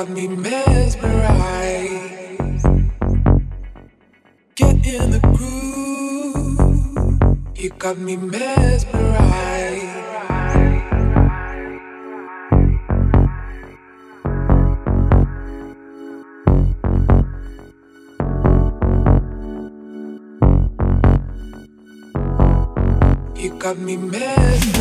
got me mesmerized. Get in the groove. You got me mesmerized. You got me mesmerized.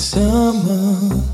To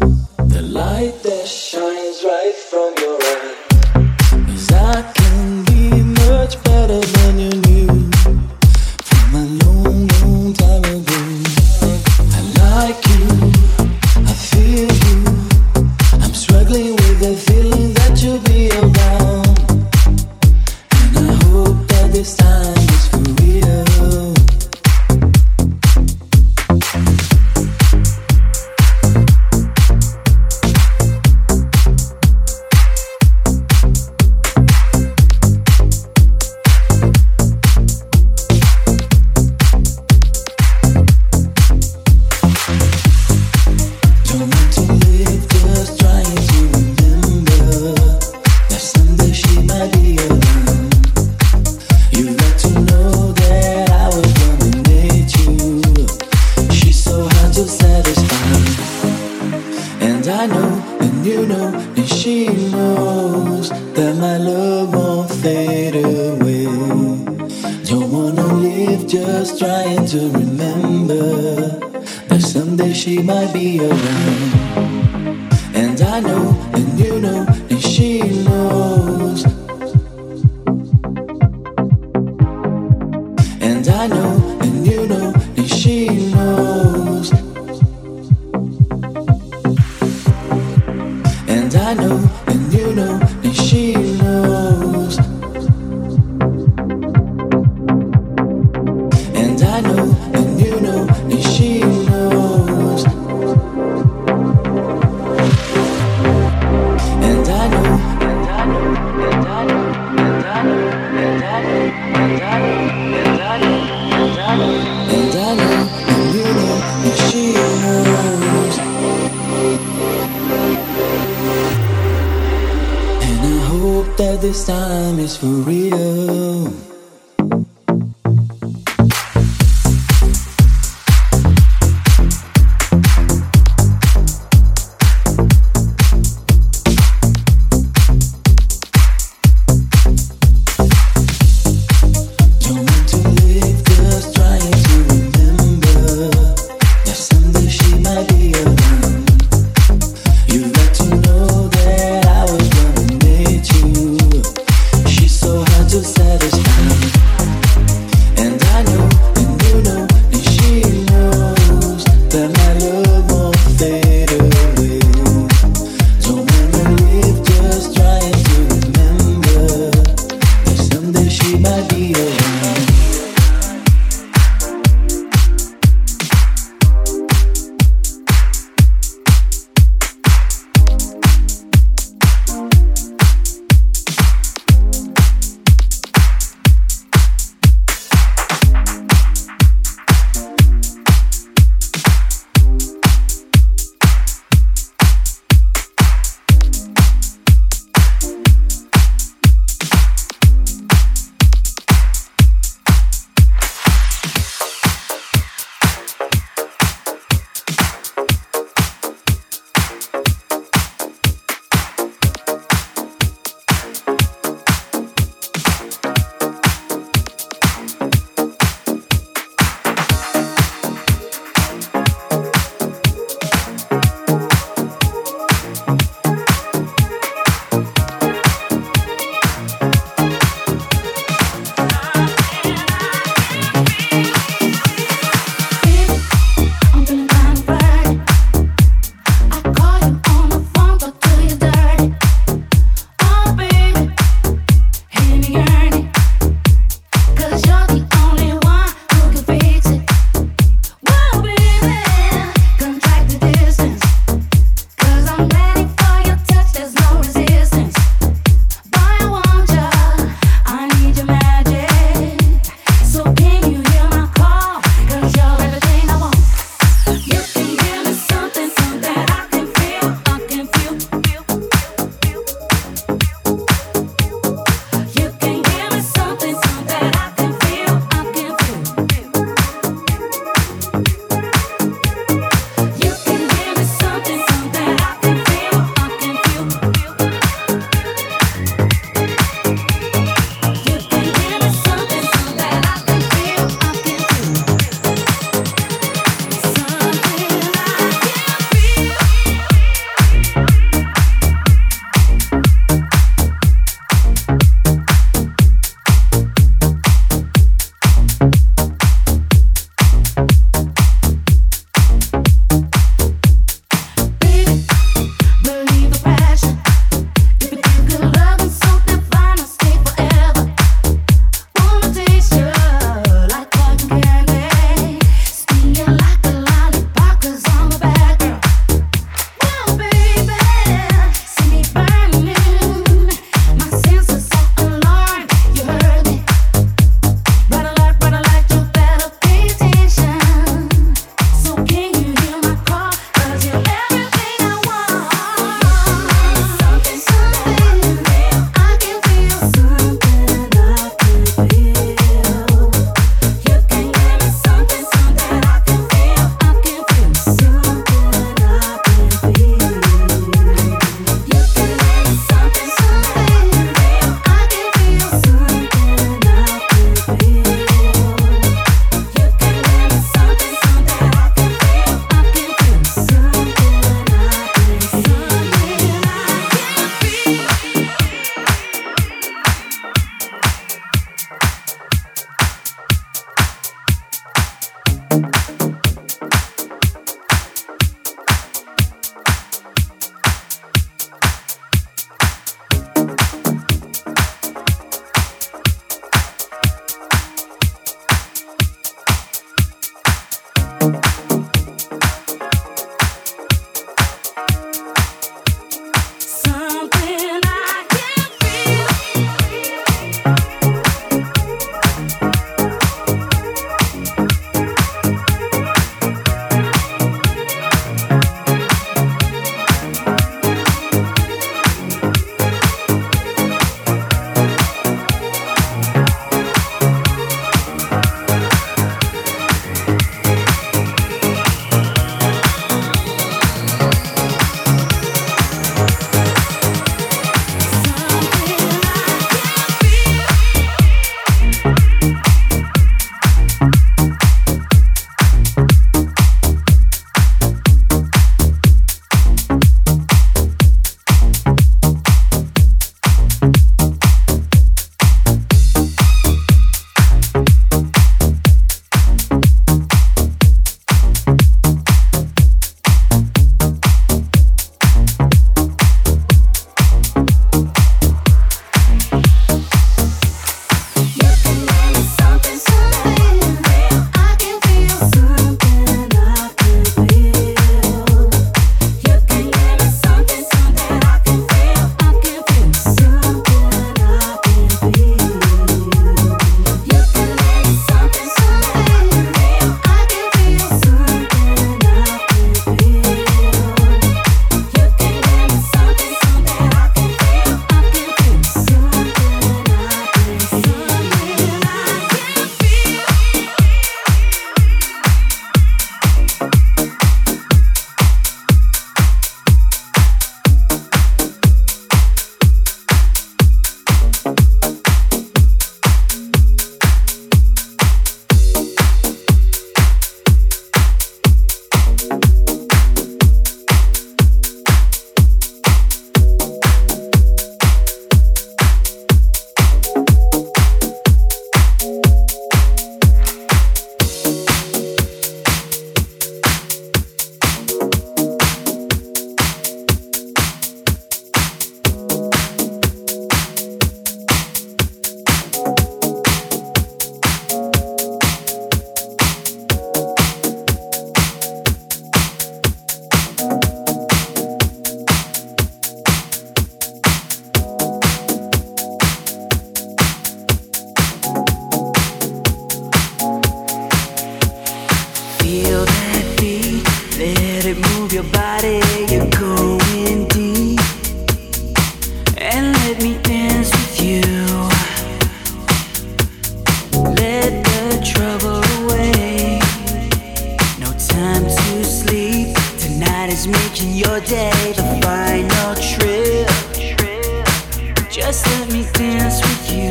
dance with you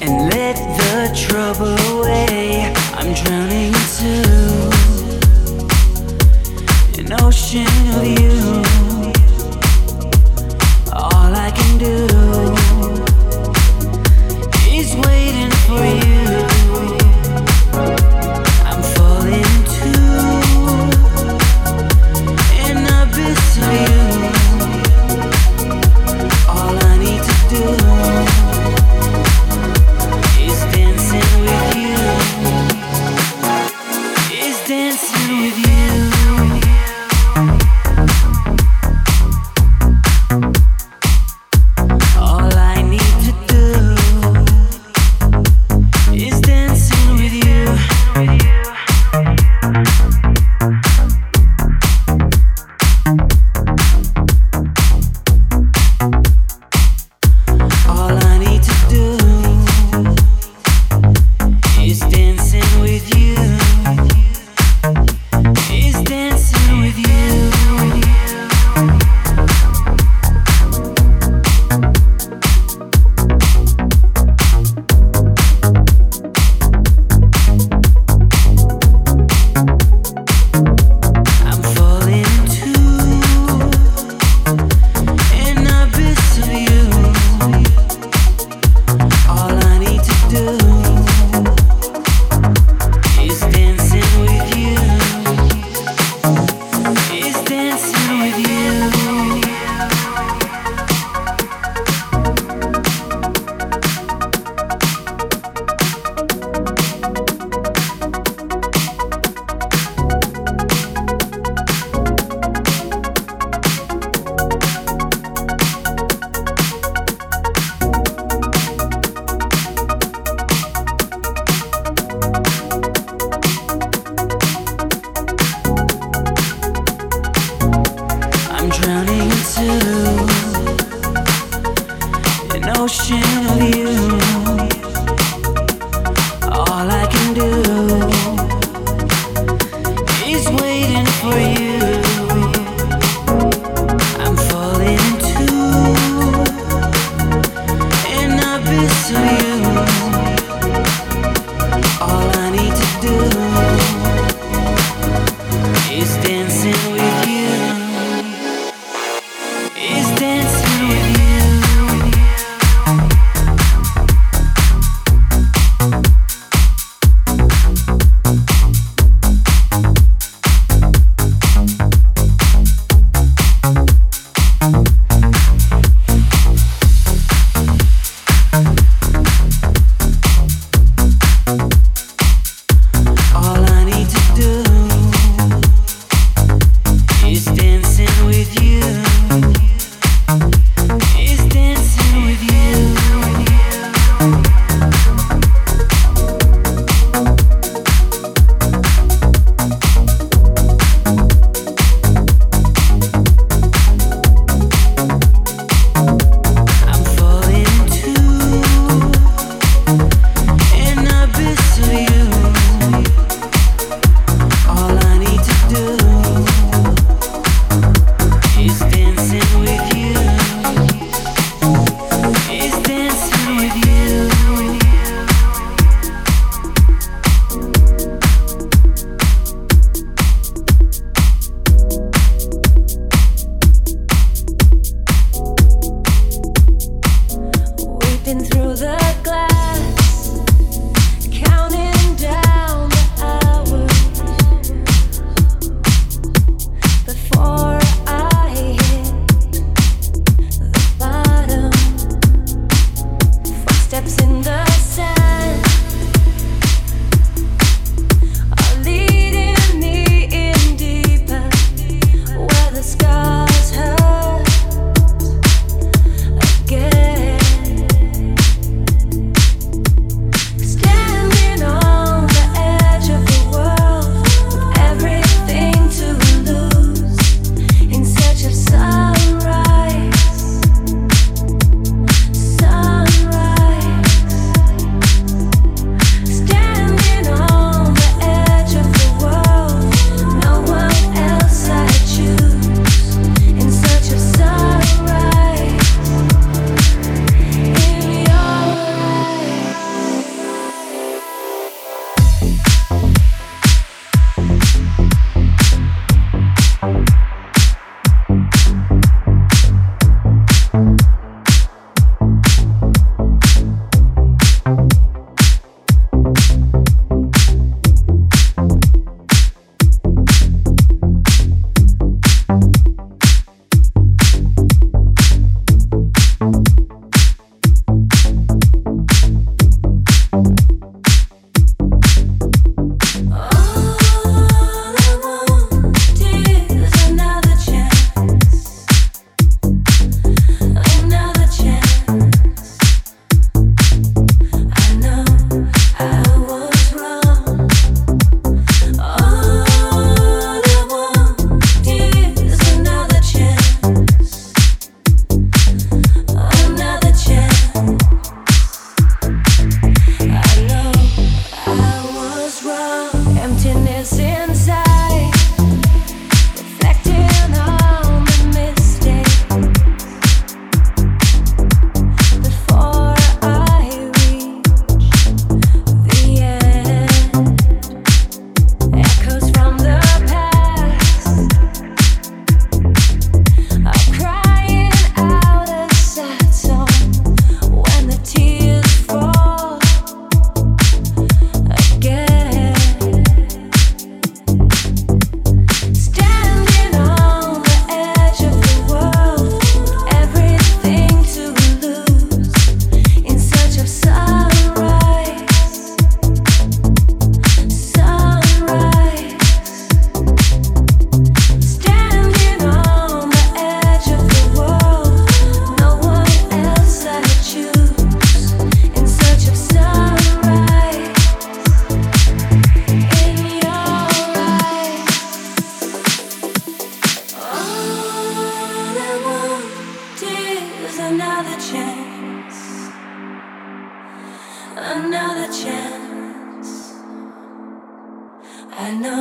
and let the trouble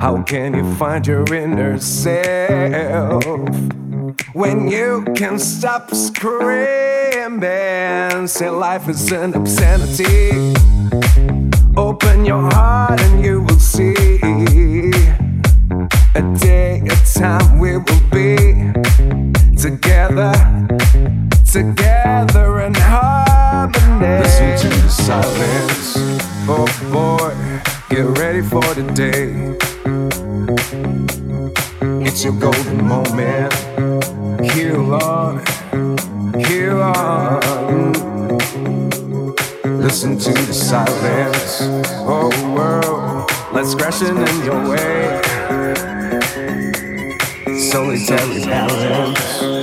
How can you find your inner self when you can stop screaming? Say life is an obscenity. Open your heart and you will see. A day, a time we will be together, together in harmony. Listen to the silence. Day. It's your golden moment. Heal on, heal on. Listen to the silence. Oh world, let's crash in your way. Solitary balance.